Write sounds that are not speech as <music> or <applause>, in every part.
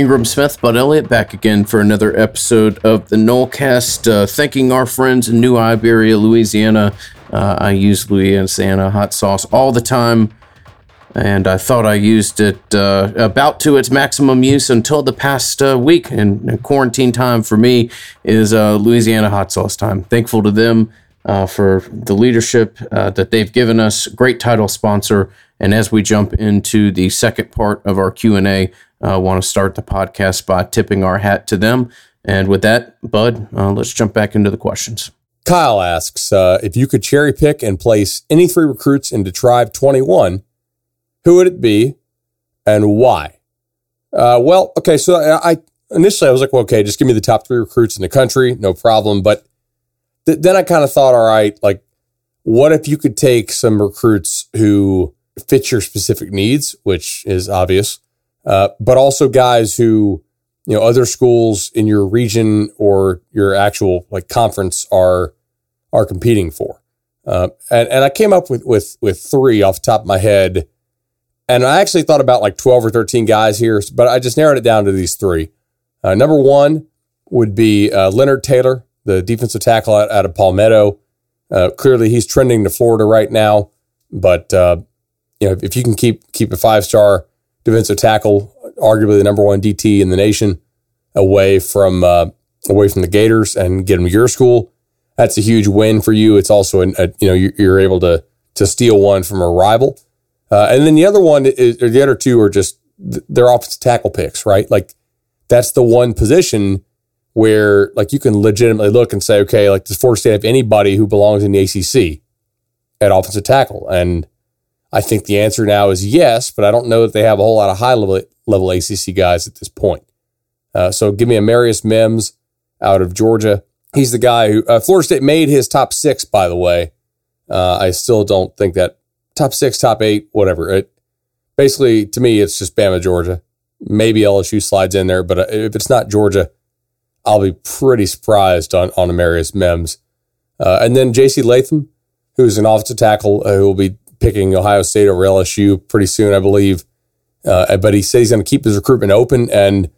Ingram Smith, Bud Elliott, back again for another episode of the Nolecast. Uh, thanking our friends in New Iberia, Louisiana. Uh, I use Louisiana hot sauce all the time, and I thought I used it uh, about to its maximum use until the past uh, week. And, and, quarantine time for me is uh, Louisiana hot sauce time. Thankful to them uh, for the leadership that they've given us. Great title sponsor. And as we jump into the second part of our Q and A uh, want to start the podcast by tipping our hat to them. And with that, Bud, uh, let's jump back into the questions. Kyle asks uh, if you could cherry pick and place any three recruits into Tribe 21, who would it be and why? Uh, well, okay, so I, I, initially I was like, well, okay, just give me the top three recruits in the country, no problem. But th- then I kind of thought, all right, like, what if you could take some recruits who fit your specific needs, which is obvious, uh, but also guys who, you know, other schools in your region or your actual like conference are are competing for. Uh, and and I came up with with with three off the top of my head, and I actually thought about like twelve or thirteen guys here, but I just narrowed it down to these three. Uh, number one would be uh, Leonard Taylor, the defensive tackle out, out of Palmetto. Uh, clearly, he's trending to Florida right now, but you know if you can keep keep a five star defensive tackle, arguably the number one DT in the nation, away from uh, away from the Gators and get him to your school. That's a huge win for you. It's also an, a, you know you're able to to steal one from a rival, uh, and then the other one is or the other two are just they're offensive tackle picks, right? Like that's the one position where like you can legitimately look and say, okay, like does Florida State have anybody who belongs in the ACC at offensive tackle? And I think the answer now is yes, but I don't know that they have a whole lot of high level, level ACC guys at this point. Uh, so give me Amarius Mims out of Georgia. He's the guy who uh, Florida State made his top six, by the way. Uh, I still don't think that top six, top eight, whatever. It, basically, to me, it's just Bama, Georgia. Maybe LSU slides in there, but uh, if it's not Georgia, I'll be pretty surprised on, on Amarius Mims. Uh, and then J.C. Latham, who's an offensive tackle uh, who will be picking Ohio State over LSU pretty soon, I believe. Uh, but he said he's going to keep his recruitment open. And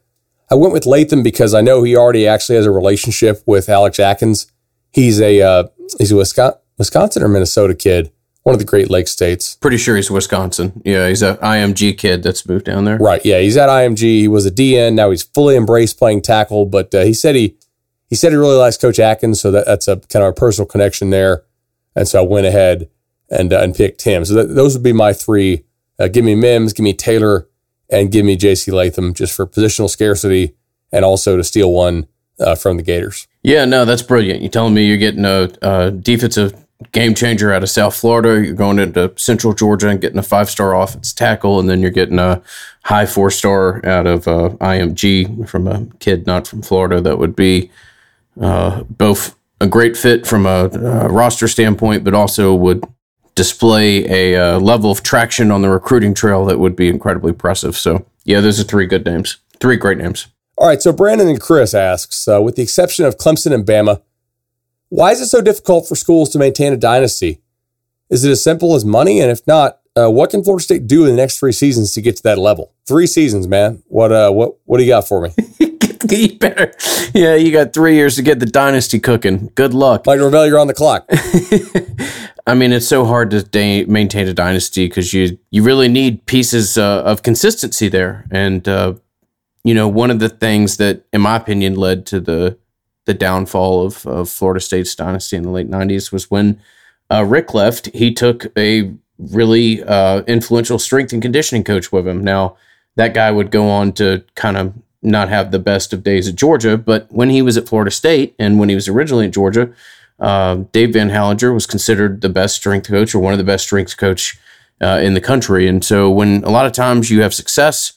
I went with Latham because I know he already actually has a relationship with Alex Atkins. He's a uh, he's a Wisconsin, Wisconsin or Minnesota kid, one of the Great Lakes states. Pretty sure he's Wisconsin. Yeah, he's a IMG kid that's moved down there. Right. Yeah, he's at IMG. He was a DN. Now he's fully embraced playing tackle. But uh, he said he he said he really likes Coach Atkins, so that, that's a kind of a personal connection there. And so I went ahead and uh, and picked him. So that, those would be my three. Uh, give me Mims, give me Taylor, and give me J.C. Latham just for positional scarcity and also to steal one uh, from the Gators. Yeah, no, that's brilliant. You're telling me you're getting a, defensive game changer out of South Florida. You're going into Central Georgia and getting a five star offense tackle, and then you're getting a high four star out of uh, IMG from a kid not from Florida. That would be uh, both a great fit from a, a roster standpoint, but also would display a uh, level of traction on the recruiting trail that would be incredibly impressive. So, yeah, those are three good names, three great names. All right. So, Brandon and Chris asks, uh, with the exception of Clemson and Bama, why is it so difficult for schools to maintain a dynasty? Is it as simple as money? And if not, uh, what can Florida State do in the next three seasons to get to that level? Three seasons, man. What uh, what what do you got for me? <laughs> you better, yeah. You got three years to get the dynasty cooking. Good luck, Mike Norvell. You're on the clock. <laughs> I mean, it's so hard to da- maintain a dynasty because you you really need pieces uh, of consistency there, and uh, you know one of the things that, in my opinion, led to the the downfall of, of Florida State's dynasty in the late '90s was when uh, Richt left. He took a really uh, influential strength and conditioning coach with him. Now that guy would go on to kind of not have the best of days at Georgia, but when he was at Florida State and when he was originally at Georgia uh, Dave Van Halanger was considered the best strength coach or one of the best strength coach uh, in the country. And so when a lot of times you have success,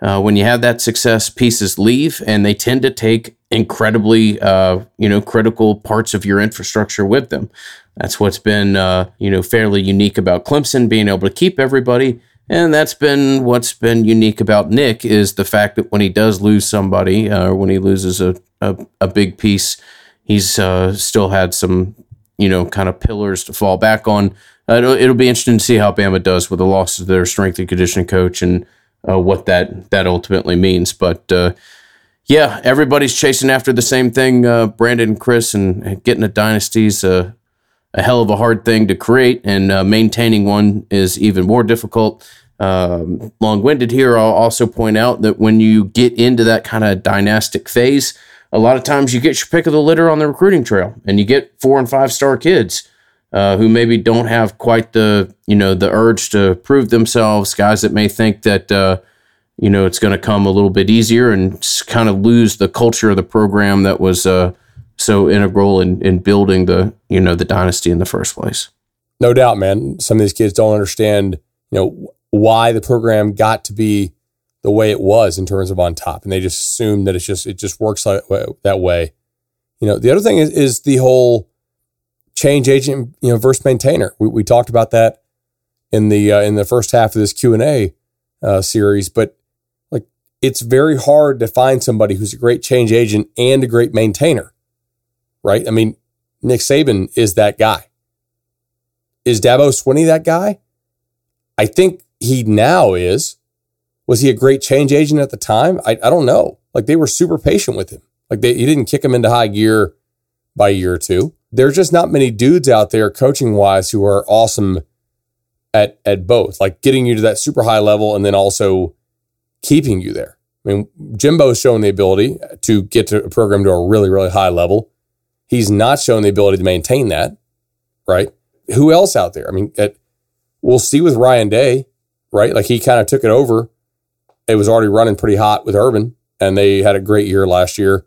uh, when you have that success, pieces leave and they tend to take incredibly, uh, you know, critical parts of your infrastructure with them. That's what's been, uh, you know, fairly unique about Clemson being able to keep everybody. And that's been what's been unique about Nick is the fact that when he does lose somebody, or when he loses a, a, a big piece, he's uh, still had some, you know, kind of pillars to fall back on. Uh, it'll, it'll, be interesting to see how Bama does with the loss of their strength and conditioning coach and uh, what that that ultimately means. But uh, yeah, everybody's chasing after the same thing. Uh, Brandon and Chris and getting a dynasty is a, a hell of a hard thing to create, and uh, maintaining one is even more difficult. Um, long winded here, I'll also point out that when you get into that kind of dynastic phase, a lot of times you get your pick of the litter on the recruiting trail, and you get four and five star kids. Uh, who maybe don't have quite the you know the urge to prove themselves, guys that may think that uh, you know it's going to come a little bit easier and kind of lose the culture of the program that was uh, so integral in, in building the you know the dynasty in the first place. No doubt, man. Some of these kids don't understand you know why the program got to be the way it was in terms of on top, and they just assume that it's just it just works that way. You know, the other thing is, is the whole change agent, you know, versus maintainer. We, we talked about that in the uh, in the first half of this Q and A uh, series, but like it's very hard to find somebody who's a great change agent and a great maintainer, right? I mean, Nick Saban is that guy. Is Dabo Swinney that guy? I think he now is. Was he a great change agent at the time? I, I don't know. Like they were super patient with him. Like they, he didn't kick him into high gear by year two. There's just not many dudes out there coaching wise who are awesome at at both, like getting you to that super high level and then also keeping you there. I mean, Jimbo's shown the ability to get to a program to a really, really high level. He's not shown the ability to maintain that, right? Who else out there? I mean, at, we'll see with Ryan Day, right? Like he kind of took it over. It was already running pretty hot with Urban, and they had a great year last year.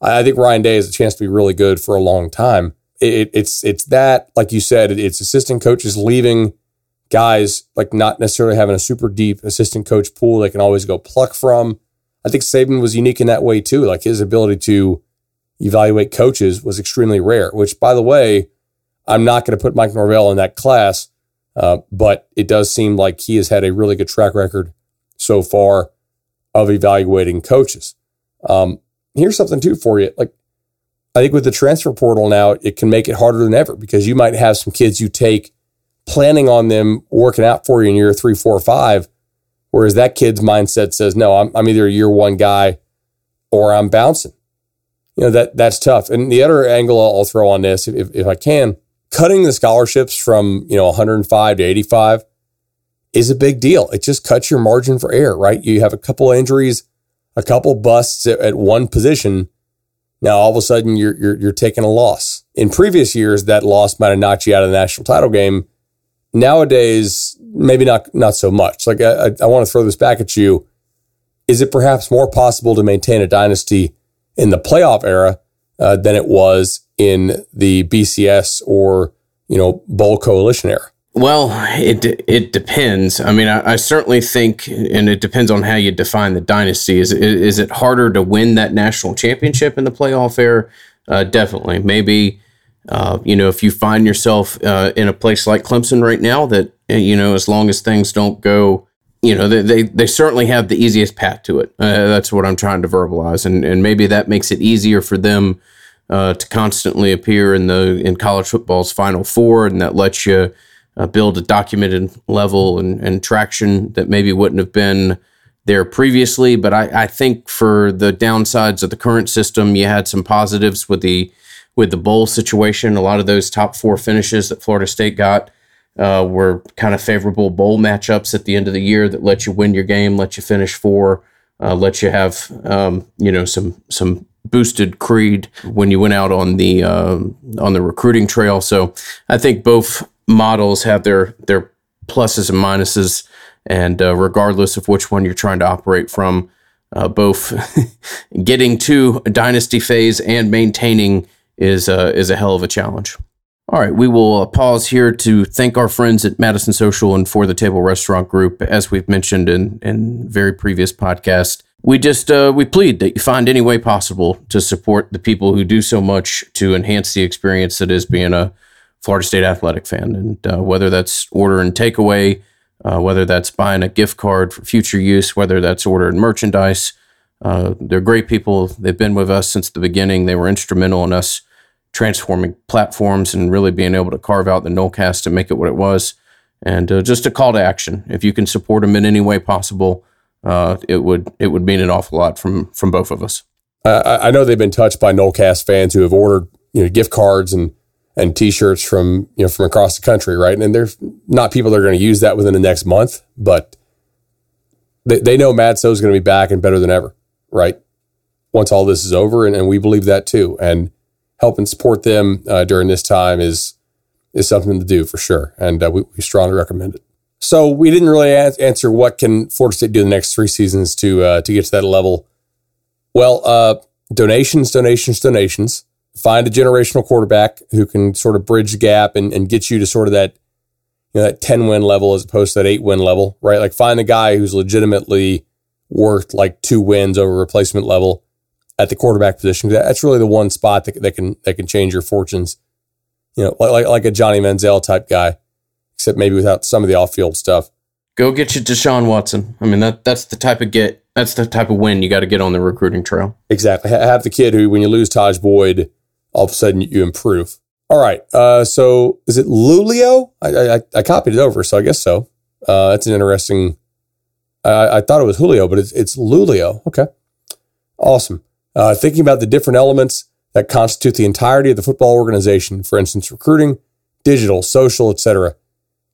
I, think Ryan Day has a chance to be really good for a long time. It, it's it's that, like you said, it's assistant coaches leaving guys like not necessarily having a super deep assistant coach pool they can always go pluck from. I think Saban was unique in that way too. Like his ability to evaluate coaches was extremely rare, which by the way, I'm not going to put Mike Norvell in that class, uh, but it does seem like he has had a really good track record so far of evaluating coaches. Um, here's something too for you. Like, I think with the transfer portal now, it can make it harder than ever because you might have some kids you take planning on them working out for you in year three, four, five. Whereas that kid's mindset says, no, I'm, I'm either a year one guy or I'm bouncing. You know, that that's tough. And the other angle I'll, throw on this, if, if I can, cutting the scholarships from, you know, 105 to 85 is a big deal. It just cuts your margin for error, right? You have a couple injuries, a couple busts at, at one position. Now all of a sudden you're, you're, you're taking a loss. In previous years, that loss might have knocked you out of the national title game Nowadays, maybe not not so much. Like I, I want to throw this back at you. Is it perhaps more possible to maintain a dynasty in the playoff era uh, than it was in the BCS or you know bowl coalition era? Well, it it depends. I mean, I, I, certainly think, and it depends on how you define the dynasty. Is is it harder to win that national championship in the playoff era? Uh, definitely. Maybe uh, you know, if you find yourself uh, in a place like Clemson right now, that uh, you know, as long as things don't go, you know, they they, they certainly have the easiest path to it. Uh, that's what I'm trying to verbalize, and and maybe that makes it easier for them uh, to constantly appear in the in college football's Final Four, and that lets you uh, build a documented level and, and traction that maybe wouldn't have been there previously. But I, I think for the downsides of the current system, you had some positives with the with the bowl situation. A lot of those top four finishes that Florida State got uh, were kind of favorable bowl matchups at the end of the year that let you win your game, let you finish four, uh, let you have um, you know some some boosted creed when you went out on the uh, on the recruiting trail. So I think both models have their their pluses and minuses, and uh, regardless of which one you're trying to operate from. Uh, both <laughs> getting to dynasty phase and maintaining is uh, is a hell of a challenge. All right, we will uh, pause here to thank our friends at Madison Social and For the Table Restaurant Group. As we've mentioned in in very previous podcast, we just uh, we plead that you find any way possible to support the people who do so much to enhance the experience that is being a Florida State athletic fan, and uh, whether that's order and takeaway, uh, whether that's buying a gift card for future use, whether that's ordering merchandise. Uh, they're great people. They've been with us since the beginning. They were instrumental in us transforming platforms and really being able to carve out the Nolecast and make it what it was. And uh, just a call to action. If you can support them in any way possible, uh, it would it would mean an awful lot from from both of us. Uh, I know they've been touched by Nolecast fans who have ordered you know gift cards and and T-shirts from you know from across the country, right? And they're not people that are going to use that within the next month, but they, they know Mad So is going to be back and better than ever, right? Once all this is over, and, and we believe that too. And helping support them uh, during this time is is something to do for sure, and uh, we, we, strongly recommend it. So we didn't really a- answer what can Florida State do the next three seasons to uh, to get to that level. Well, uh, donations, donations, donations. Find a generational quarterback who can sort of bridge the gap and, and get you to sort of that you know that ten win level as opposed to that eight win level, right? Like find a guy who's legitimately worth like two wins over replacement level at the quarterback position. That's really the one spot that, that can that can change your fortunes you know, like, like a Johnny Manziel type guy, except maybe without some of the off field stuff. Go get you Deshaun Watson. I mean, that that's the type of get that's the type of win you got to get on the recruiting trail. Exactly. Have the kid who, when you lose Tajh Boyd, all of a sudden you improve. All right. Uh, so is it Lulio? I, I, I copied it over, so I guess so. Uh, that's an interesting. I, I thought it was Julio, but it's it's Lulio. Okay, awesome. Uh, thinking about the different elements that constitute the entirety of the football organization, for instance, recruiting, digital, social, etc.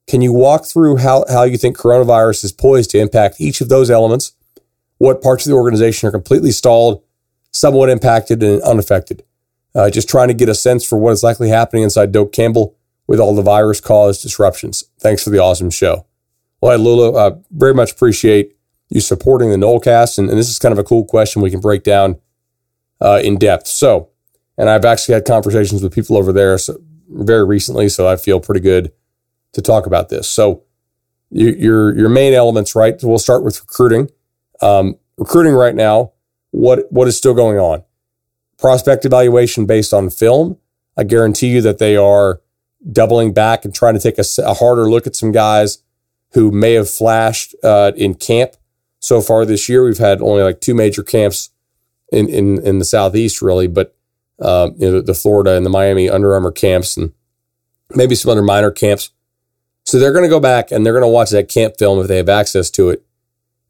Can you walk through how, how you think coronavirus is poised to impact each of those elements? What parts of the organization are completely stalled, somewhat impacted, and unaffected? Uh, just trying to get a sense for what is likely happening inside Doak Campbell with all the virus caused disruptions. Thanks for the awesome show. Well, Lulu, uh, very much appreciate you supporting the Nolecast. And, and, this is kind of a cool question we can break down uh, in depth. So, and I've actually had conversations with people over there so, very recently, so I feel pretty good to talk about this. So you, your your main elements, right? So we'll start with recruiting. Um, recruiting right now, what what is still going on? Prospect evaluation based on film. I guarantee you that they are doubling back and trying to take a, a harder look at some guys who may have flashed uh, in camp so far this year. We've had only like two major camps in in in the southeast, really, but uh, you know, the Florida and the Miami Under Armour camps and maybe some other minor camps. So they're going to go back and they're going to watch that camp film if they have access to it.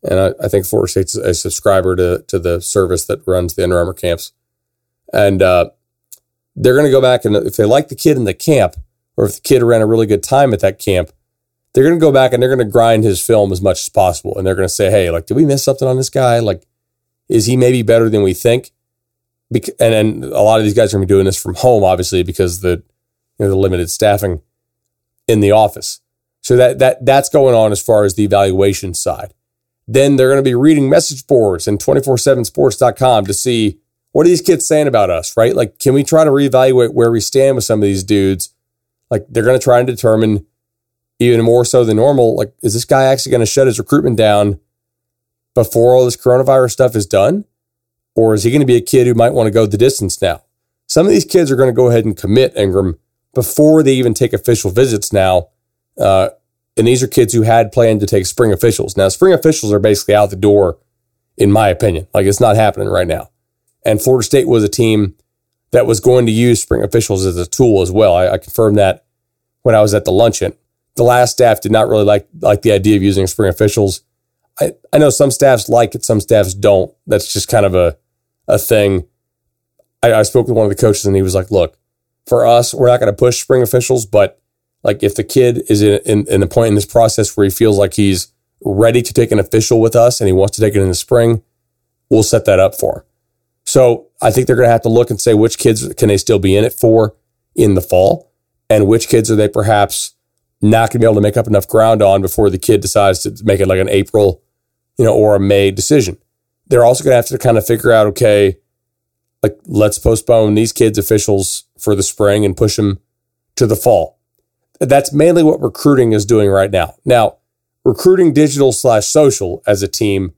And I, I, think Florida State's a subscriber to, to the service that runs the Under Armour camps. And uh, they're going to go back and if they like the kid in the camp, or if the kid ran a really good time at that camp, they're going to go back and they're going to grind his film as much as possible. And they're going to say, hey, like, did we miss something on this guy? Like, is he maybe better than we think? and and a lot of these guys are going to be doing this from home, obviously, because the you know the limited staffing in the office. So that that that's going on as far as the evaluation side. Then they're going to be reading message boards and 247sports.com to see what are these kids saying about us, right? Like, can we try to reevaluate where we stand with some of these dudes? Like, they're going to try and determine even more so than normal. Like, is this guy actually going to shut his recruitment down before all this coronavirus stuff is done? Or is he going to be a kid who might want to go the distance now? Some of these kids are going to go ahead and commit Ingram before they even take official visits now. Uh, and these are kids who had planned to take spring officials. Now, spring officials are basically out the door, in my opinion. Like it's not happening right now. And Florida State was a team that was going to use spring officials as a tool as well. I, I confirmed that when I was at the luncheon. The last staff did not really like like the idea of using spring officials. I, I know some staffs like it, some staffs don't. That's just kind of a a thing. I, I spoke with one of the coaches and he was like, look, for us, we're not going to push spring officials, but like if the kid is in, in, in the point in this process where he feels like he's ready to take an official with us and he wants to take it in the spring, we'll set that up for him. So I think they're going to have to look and say which kids can they still be in it for in the fall and which kids are they perhaps not going to be able to make up enough ground on before the kid decides to make it like an April, you know, or a May decision they're also going to have to kind of figure out, okay, like let's postpone these kids' officials for the spring and push them to the fall. That's mainly what recruiting is doing right now. Now, recruiting digital slash social as a team,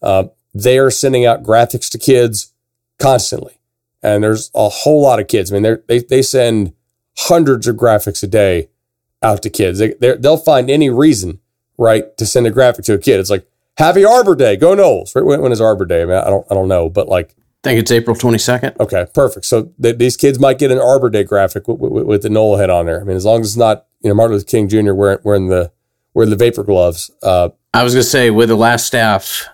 uh, they are sending out graphics to kids constantly. And there's a whole lot of kids. I mean, they they send hundreds of graphics a day out to kids. They, they'll find any reason, right, to send a graphic to a kid. It's like, Happy Arbor Day. Go Noles. Right? When, when is Arbor Day? I mean, I don't, I don't know, but like, I think it's April 22nd. Okay, perfect. So th- these kids might get an Arbor Day graphic with, with, with, the Nole head on there. I mean, as long as it's not, you know, Martin Luther King Jr. wearing, wearing the, wearing the vapor gloves. Uh, I was going to say with the last staff,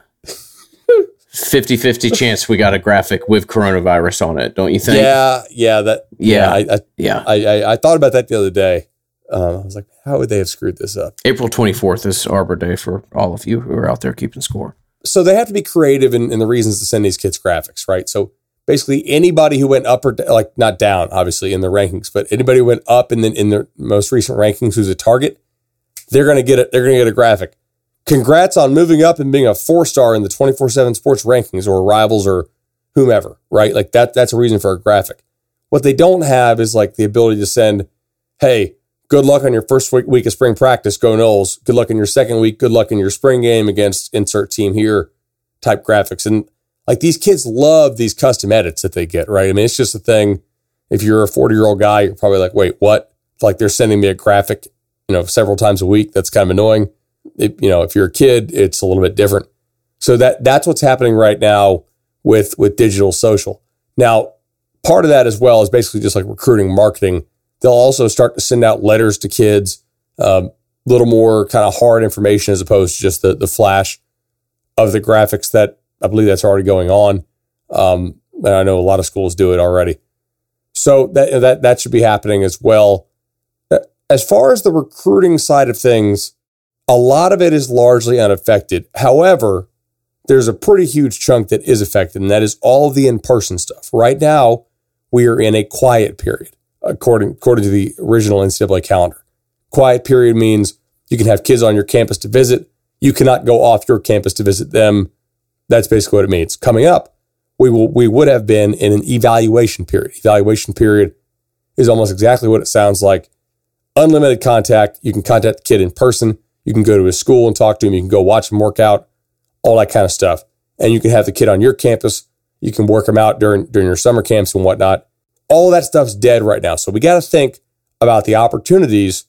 50-50 chance we got a graphic with coronavirus on it, don't you think? Yeah, yeah, that Yeah. yeah. I, I, Yeah. I, I, I thought about that the other day. Um, I was like, how would they have screwed this up? April 24th is Arbor Day for all of you who are out there keeping score. So they have to be creative in, in the reasons to send these kids graphics, right? So basically, anybody who went up or like not down, obviously in the rankings, but anybody who went up and then in the most recent rankings who's a target, they're gonna get it. They're gonna get a graphic. Congrats on moving up and being a four star in the twenty four seven sports rankings or rivals or whomever, right? Like that. That's a reason for a graphic. What they don't have is like the ability to send, hey, good luck on your first week, week of spring practice, go Noles. Good luck in your second week. Good luck in your spring game against insert team here type graphics. And like these kids love these custom edits that they get, right? I mean, it's just a thing. If you're a 40 year old guy, you're probably like, wait, what? Like they're sending me a graphic, you know, several times a week. That's kind of annoying. It, you know, if you're a kid, it's a little bit different. So that that's what's happening right now with with digital social. Now, part of that as well is basically just like recruiting marketing. They'll also start to send out letters to kids, um, a little more kind of hard information as opposed to just the the flash of the graphics that I believe that's already going on. Um, and I know a lot of schools do it already. So that that that should be happening as well. As far as the recruiting side of things, a lot of it is largely unaffected. However, there's a pretty huge chunk that is affected, and that is all the in-person stuff. Right now, we are in a quiet period, according according to the original NCAA calendar. Quiet period means you can have kids on your campus to visit. You cannot go off your campus to visit them. That's basically what it means. Coming up, we will we would have been in an evaluation period. Evaluation period is almost exactly what it sounds like. Unlimited contact. You can contact the kid in person. You can go to his school and talk to him. You can go watch him work out, all that kind of stuff. And you can have the kid on your campus. You can work him out during during your summer camps and whatnot. All that stuff's dead right now. So we got to think about the opportunities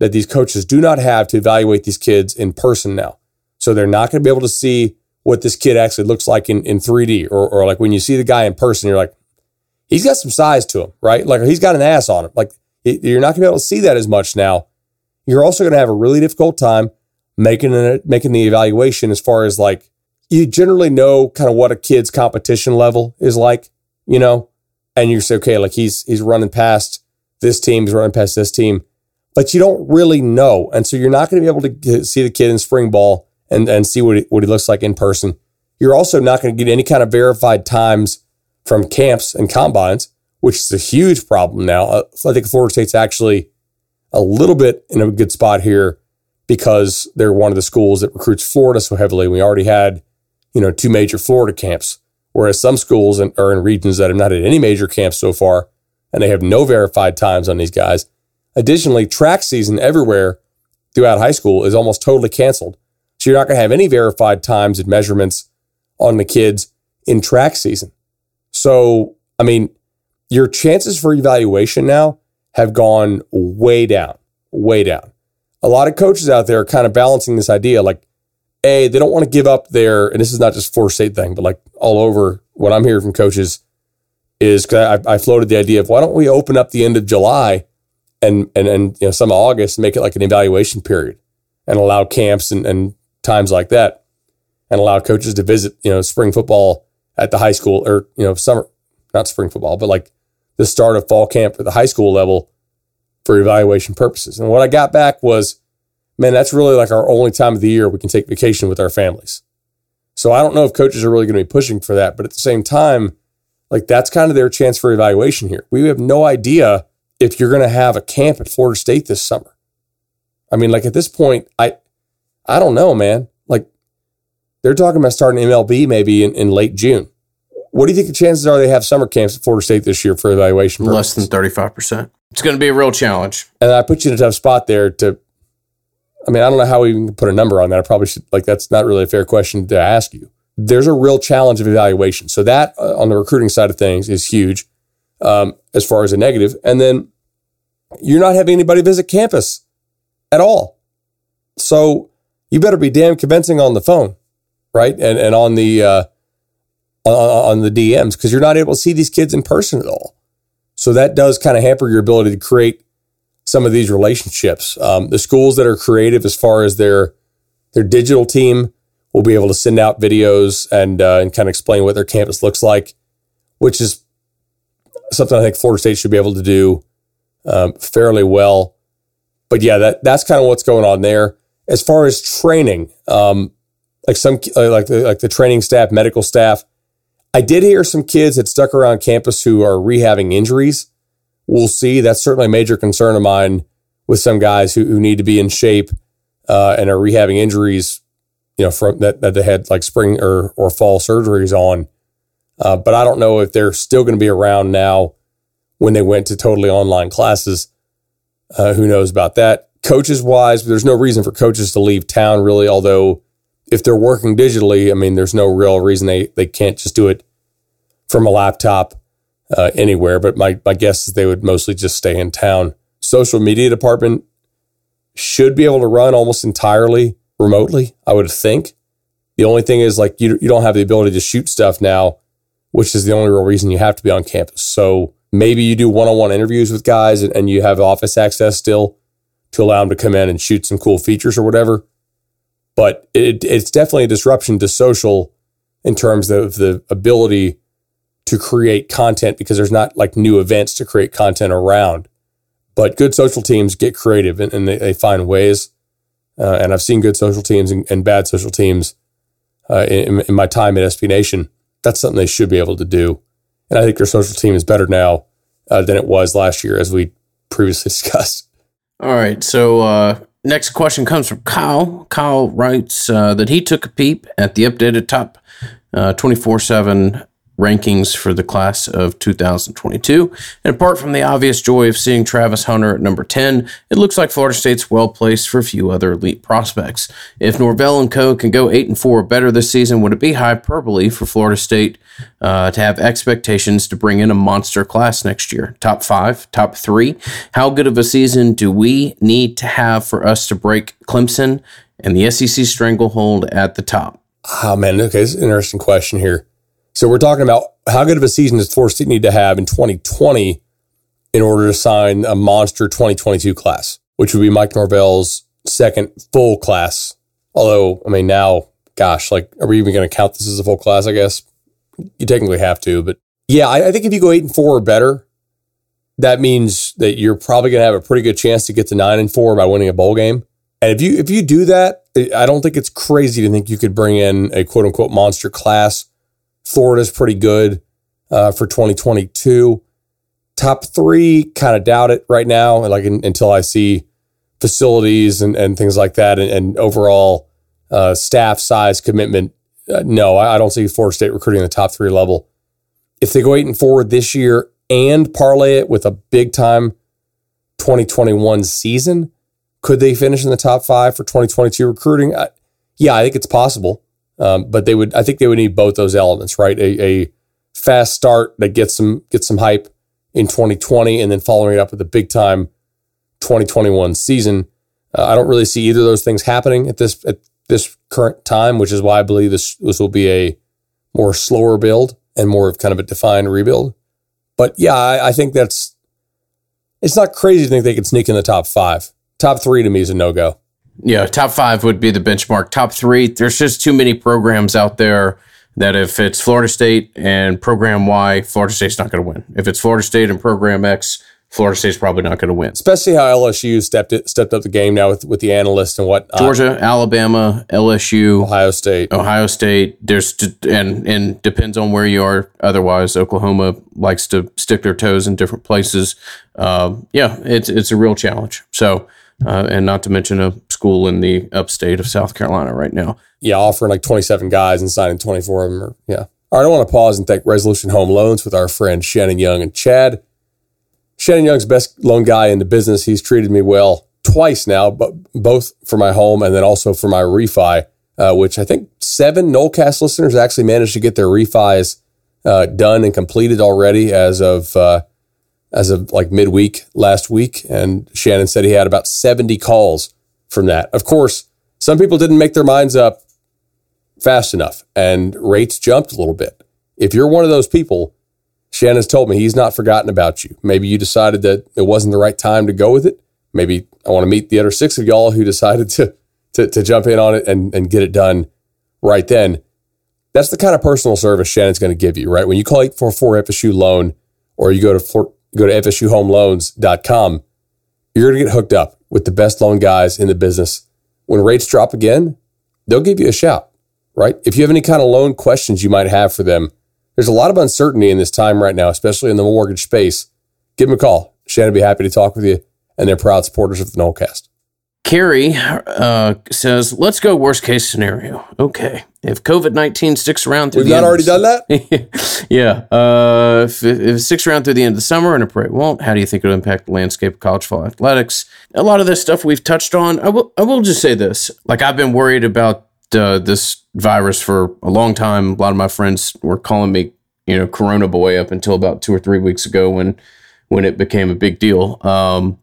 that these coaches do not have to evaluate these kids in person now. So they're not going to be able to see what this kid actually looks like in, in 3D or, or like when you see the guy in person, you're like, he's got some size to him, right? Like he's got an ass on him. Like you're not going to be able to see that as much now. You're also going to have a really difficult time making an, making the evaluation as far as like you generally know kind of what a kid's competition level is like, you know, and you say, okay, like he's he's running past this team, he's running past this team, but you don't really know, and so you're not going to be able to get, see the kid in spring ball and and see what he, what he looks like in person. You're also not going to get any kind of verified times from camps and combines, which is a huge problem now. Uh, I think Florida State's actually a little bit in a good spot here because they're one of the schools that recruits Florida so heavily. We already had, you know, two major Florida camps, whereas some schools are in regions that have not had any major camps so far, and they have no verified times on these guys. Additionally, track season everywhere throughout high school is almost totally canceled. So you're not going to have any verified times and measurements on the kids in track season. So, I mean, your chances for evaluation now have gone way down, way down. A lot of coaches out there are kind of balancing this idea like, A, they don't want to give up their, and this is not just Florida State thing, but like all over what I'm hearing from coaches is because I, I floated the idea of why don't we open up the end of July and, and, and you know, some August and make it like an evaluation period and allow camps and, and times like that and allow coaches to visit, you know, spring football at the high school or, you know, summer, not spring football, but like the start of fall camp at the high school level for evaluation purposes. And what I got back was, man, that's really like our only time of the year we can take vacation with our families. So I don't know if coaches are really going to be pushing for that, but at the same time, like that's kind of their chance for evaluation here. We have no idea if you're going to have a camp at Florida State this summer. I mean, like at this point, I I don't know, man. Like they're talking about starting MLB maybe in, in late June. What do you think the chances are they have summer camps at Florida State this year for evaluation? Less than 35%. It's going to be a real challenge. and I put you in a tough spot there to. I mean, I don't know how we can put a number on that. I probably should like that's not really a fair question to ask you. There's a real challenge of evaluation, so that uh, on the recruiting side of things is huge um, as far as a negative. And then you're not having anybody visit campus at all, so you better be damn convincing on the phone, right? And and on the uh, on, on the DMs because you're not able to see these kids in person at all. So that does kind of hamper your ability to create some of these relationships. Um, the schools that are creative as far as their their digital team will be able to send out videos and uh, and kind of explain what their campus looks like, which is something I think Florida State should be able to do um, fairly well. But yeah, that that's kind of what's going on there. As far as training, um, like some uh, like the, like the training staff, medical staff, I did hear some kids that stuck around campus who are rehabbing injuries. We'll see. That's certainly a major concern of mine with some guys who, who need to be in shape uh, and are rehabbing injuries you know, from that, that they had like spring or, or fall surgeries on. Uh, but I don't know if they're still going to be around now when they went to totally online classes. Uh, who knows about that? Coaches wise, there's no reason for coaches to leave town really. Although if they're working digitally, I mean, there's no real reason they, they can't just do it from a laptop uh, anywhere. But my, my guess is they would mostly just stay in town. Social media department should be able to run almost entirely remotely, I would think. The only thing is like you, you don't have the ability to shoot stuff now, which is the only real reason you have to be on campus. So maybe you do one-on-one interviews with guys and, and you have office access still to allow them to come in and shoot some cool features or whatever. But it, it's definitely a disruption to social in terms of the ability to create content because there's not like new events to create content around. But good social teams get creative and, and they, they find ways. Uh, and I've seen good social teams and, and bad social teams uh, in, in, my time at SB Nation. That's something they should be able to do. And I think their social team is better now uh, than it was last year, as we previously <laughs> discussed. All right. So, uh, next question comes from Kyle. Kyle writes uh, that he took a peep at the updated top uh, 24 7 rankings for the class of 2022. And apart from the obvious joy of seeing Travis Hunter at number 10, it looks like Florida State's well placed for a few other elite prospects. If Norvell and Co. can go 8 and 4 better this season, would it be hyperbole for Florida State uh, to have expectations to bring in a monster class next year? Top five, top three? How good of a season do we need to have for us to break Clemson and the SEC stranglehold at the top? Oh, man. Okay. Is an interesting question here. So we're talking about how good of a season does Florida State need to have in 2020 in order to sign a monster 2022 class, which would be Mike Norvell's second full class. Although, I mean, now, gosh, like, are we even going to count this as a full class? I guess you technically have to, but yeah, I, I think if you go eight and four or better, that means that you're probably going to have a pretty good chance to get to nine and four by winning a bowl game. And if you if you do that, I don't think it's crazy to think you could bring in a quote unquote monster class Florida's pretty good uh, for 2022. Top three, kind of doubt it right now, like in, until I see facilities and, and things like that and, and overall uh, staff size commitment. Uh, no, I, I, don't see Florida State recruiting the top three level. If they go eight and forward this year and parlay it with a big time 2021 season, could they finish in the top five for 2022 recruiting? yeah, I think it's possible. Um, but they would, I think they would need both those elements, right? A, a fast start that gets some gets some hype in 2020, and then following it up with a big time 2021 season. Uh, I don't really see either of those things happening at this at this current time, which is why I believe this this will be a more slower build and more of kind of a defined rebuild. But yeah, I, I think that's it's not crazy to think they could sneak in the top five. Top three to me is a no go yeah, top five would be the benchmark. Top three, there's just too many programs out there that if it's Florida State and program Y, Florida State's not going to win. If it's Florida State and program X, Florida State's probably not going to win. Especially how LSU stepped it, stepped up the game now with with the analysts and what Georgia, Alabama, LSU, Ohio State, Ohio State. There's and and depends on where you are. Otherwise, Oklahoma likes to stick their toes in different places. Uh, yeah, it's it's a real challenge. So uh, and not to mention a school in the upstate of South Carolina right now. Yeah, offering like 27 guys and signing 24 of them. Or, yeah. All right, I want to pause and thank Resolution Home Loans with our friend Shannon Young and Chad. Shannon Young's best loan guy in the business. He's treated me well twice now, but both for my home and then also for my refi, uh, which I think seven Nolecast listeners actually managed to get their refis uh, done and completed already as of uh, as of like midweek last week. And Shannon said he had about 70 calls from that. Of course, some people didn't make their minds up fast enough and rates jumped a little bit. If you're one of those people, Shannon's told me he's not forgotten about you. Maybe you decided that it wasn't the right time to go with it. Maybe I want to meet the other six of y'all who decided to to, to jump in on it and, and get it done right then. That's the kind of personal service Shannon's going to give you, right? When you call 844 FSU loan or you go to go to FSUhomeloans.com, you're going to get hooked up with the best loan guys in the business. When rates drop again, they'll give you a shout, right? If you have any kind of loan questions you might have for them, there's a lot of uncertainty in this time right now, especially in the mortgage space. Give them a call. Shannon would be happy to talk with you, and they're proud supporters of the Nolecast. Carrie uh, says, "Let's go worst case scenario. Okay, if COVID nineteen sticks around through we've not already done that. <laughs> yeah, uh, if, if, it sticks around through the end of the summer and it won't, how do you think it'll impact the landscape of college football athletics? A lot of this stuff we've touched on. I will. I will just say this: like I've been worried about uh, this virus for a long time. A lot of my friends were calling me, you know, Corona boy up until about two or three weeks ago when when it became a big deal. Um,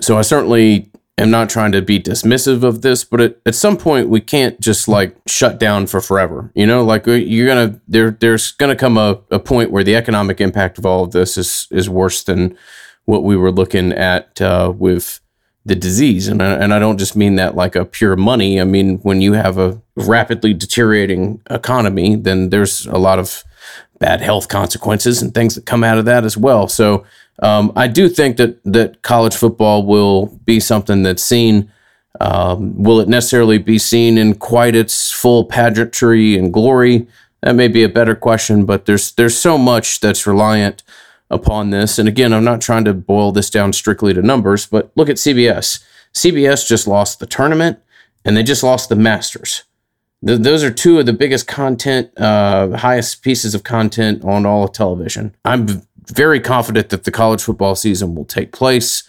so I certainly am not trying to be dismissive of this, but at, at some point we can't just like shut down for forever. You know, like you're gonna there there's gonna come a, a point where the economic impact of all of this is is worse than what we were looking at uh, with the disease. And I, and I don't just mean that like a pure money. I mean when you have a rapidly deteriorating economy, then there's a lot of bad health consequences and things that come out of that as well. So um, I do think that that college football will be something that's seen. Um, will it necessarily be seen in quite its full pageantry and glory? That may be a better question, but there's there's so much that's reliant upon this. And again, I'm not trying to boil this down strictly to numbers, but look at CBS. CBS just lost the tournament, and they just lost the Masters. Th- those are two of the biggest content, uh, highest pieces of content on all of television. I'm very confident that the college football season will take place.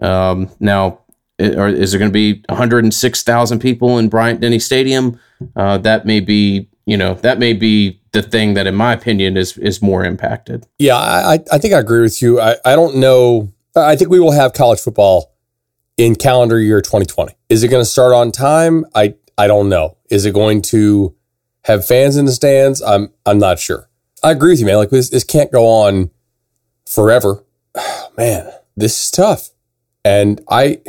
Um, now, is there going to be 106,000 people in Bryant Denny Stadium? Uh, that may be, you know, that may be the thing that, in my opinion, is is more impacted. Yeah, I, I think I agree with you. I, I don't know. I think we will have college football in calendar year 2020. Is it going to start on time? I I don't know. Is it going to have fans in the stands? I'm I'm not sure. I agree with you, man. Like this, this can't go on forever. <sighs> man, this is tough. And I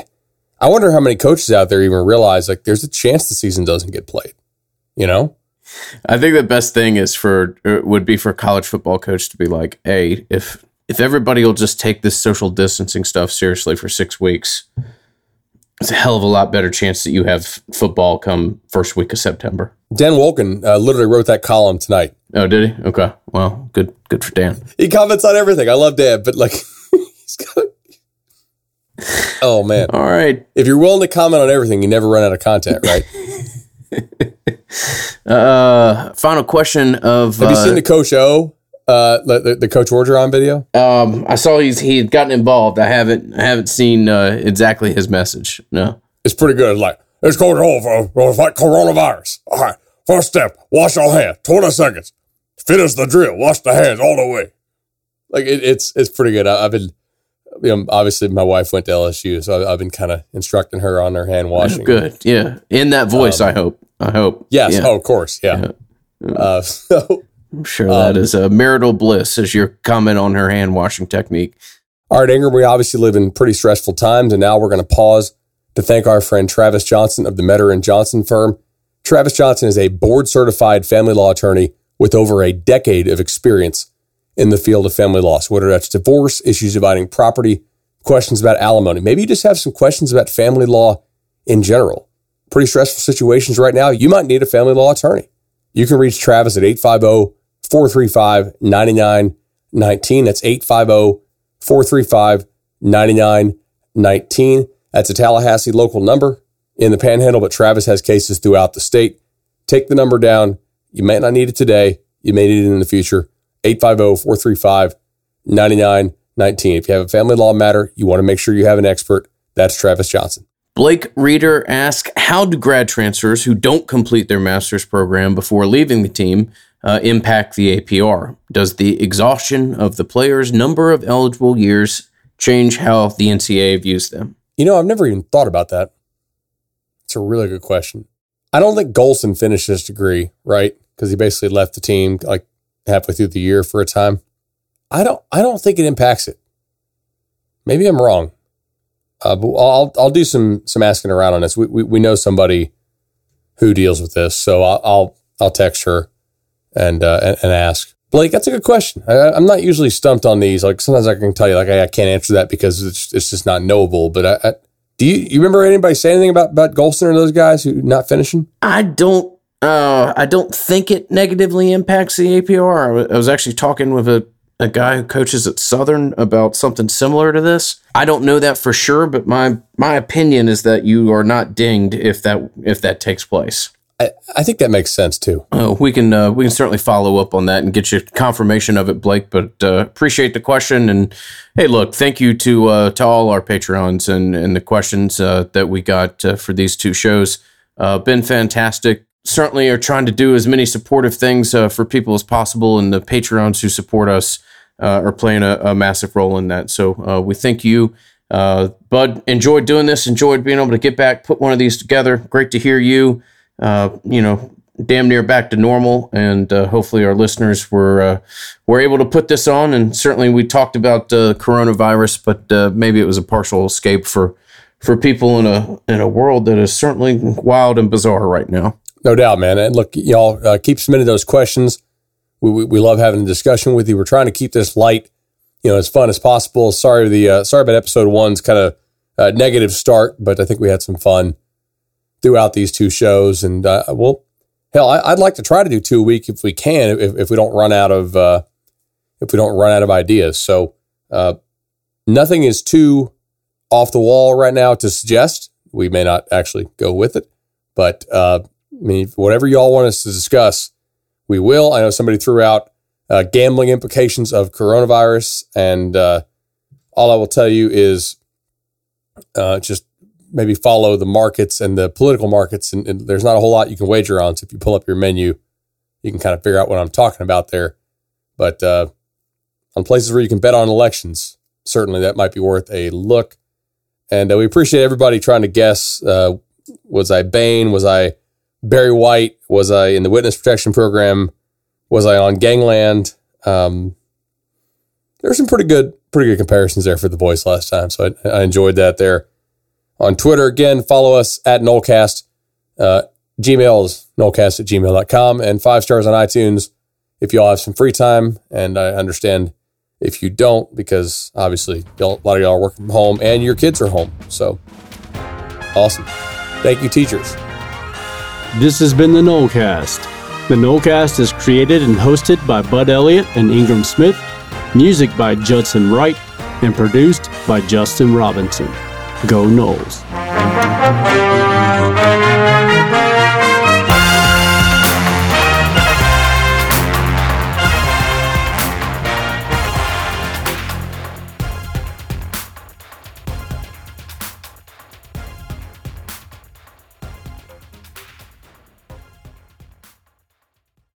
I wonder how many coaches out there even realize like there's a chance the season doesn't get played. You know? I think the best thing is for uh, would be for college football coach to be like, "Hey, if if everybody will just take this social distancing stuff seriously for 6 weeks, it's a hell of a lot better chance that you have football come first week of September." Dan Wolken uh, literally wrote that column tonight. Oh, did he? Okay. Well, good good for Dan. He comments on everything. I love Dan, but like <laughs> he's got <laughs> Oh man. All right. If you're willing to comment on everything, you never run out of content, right? <laughs> uh final question of Have you uh, seen the Coach O uh the, the Coach Orgeron video? um I saw he's he had gotten involved. I haven't I haven't seen uh, exactly his message. No. It's pretty good. Like, it's going on for, for fight coronavirus. All right. First step, wash your hands. 20 seconds. Finish the drill. Wash the hands all the way. Like it, it's it's pretty good. I, have been, you know, obviously my wife went to LSU, so I've, I've been kind of instructing her on her hand washing. Good. Yeah. In that voice, I hope. I hope. Yes. Yeah. Oh, of course. Yeah. Uh, <laughs> so, I'm sure that um, is a marital bliss as your comment on her hand washing technique. all right, Ingram, we obviously live in pretty stressful times, and now we're going to pause to thank our friend Travis Johnson of the Metter and Johnson firm. Travis Johnson is a board certified family law attorney with over a decade of experience in the field of family law. So whether that's divorce, issues dividing property, questions about alimony, maybe you just have some questions about family law in general. Pretty stressful situations right now. You might need a family law attorney. You can reach Travis at 850 435 9919. That's 850 435 9919. That's a Tallahassee local number in the panhandle, but Travis has cases throughout the state. Take the number down. You may not need it today. You may need it in the future. 850 435 9919. If you have a family law matter, you want to make sure you have an expert. That's Travis Johnson. Blake Reader asks How do grad transfers who don't complete their master's program before leaving the team uh, impact the APR? Does the exhaustion of the player's number of eligible years change how the NCAA views them? You know, I've never even thought about that. It's a really good question. I don't think Golson finished his degree, right? Because he basically left the team like halfway through the year for a time. I don't I don't think it impacts it. Maybe I'm wrong. Uh, but I'll I'll do some some asking around on this. We we, we know somebody who deals with this. So I'll I'll, I'll text her and, uh, and, ask. Blake, that's a good question. I, am not usually stumped on these. Like sometimes I can tell you, like I, I can't answer that because it's it's just not knowable. But I, I, do you you remember anybody say anything about about Golston or those guys who not finishing? I don't. Uh, I don't think it negatively impacts the APR. I was actually talking with a a guy who coaches at Southern about something similar to this. I don't know that for sure, but my my opinion is that you are not dinged if that if that takes place. I, I think that makes sense too. Oh, we can uh, we can certainly follow up on that and get you confirmation of it, Blake. But uh, appreciate the question and hey, look, thank you to uh, to all our Patreons and and the questions uh, that we got uh, for these two shows. Uh, been fantastic certainly are trying to do as many supportive things for people as possible, and the Patreons who support us are playing a, a, massive role in that. So we thank you. Bud enjoyed doing this, enjoyed being able to get back, put one of these together. Great to hear you. Uh, you know, damn near back to normal, and uh, hopefully our listeners were were able to put this on. And certainly we talked about coronavirus, but maybe it was a partial escape for for people in a in a world that is certainly wild and bizarre right now. No doubt, man. And look, y'all uh, keep submitting those questions. We, we, we, love having a discussion with you. We're trying to keep this light, you know, as fun as possible. Sorry, the uh, sorry about episode one's kind of uh, negative start, but I think we had some fun throughout these two shows. And uh, well, hell, I, would like to try to do two a week if we can, if, if we don't run out of uh, if we don't run out of ideas. So uh, nothing is too off the wall right now to suggest. We may not actually go with it, but uh, I mean, whatever y'all want us to discuss, we will. I know somebody threw out uh, gambling implications of coronavirus, and uh, all I will tell you is uh, just maybe follow the markets and the political markets, and, and, there's not a whole lot you can wager on. So if you pull up your menu, you can kind of figure out what I'm talking about there. But uh, on places where you can bet on elections, certainly that might be worth a look. And uh, we appreciate everybody trying to guess. Uh, was I Bane? Was I Barry White? Was I in the witness protection program? Was I on Gangland? Um, there were some pretty good, pretty good comparisons there for the boys last time. So I, I enjoyed that there. On Twitter, again, follow us at Nolecast. Uh, Gmail is at gmail.com and five stars on iTunes if y'all have some free time. And I understand if you don't, because obviously a lot of y'all are working from home and your kids are home. So awesome. Thank you, teachers. This has been the Nolecast. The Nolecast is created and hosted by Bud Elliott and Ingram Smith, music by Judson Wright, and produced by Justin Robinson. Go Noles.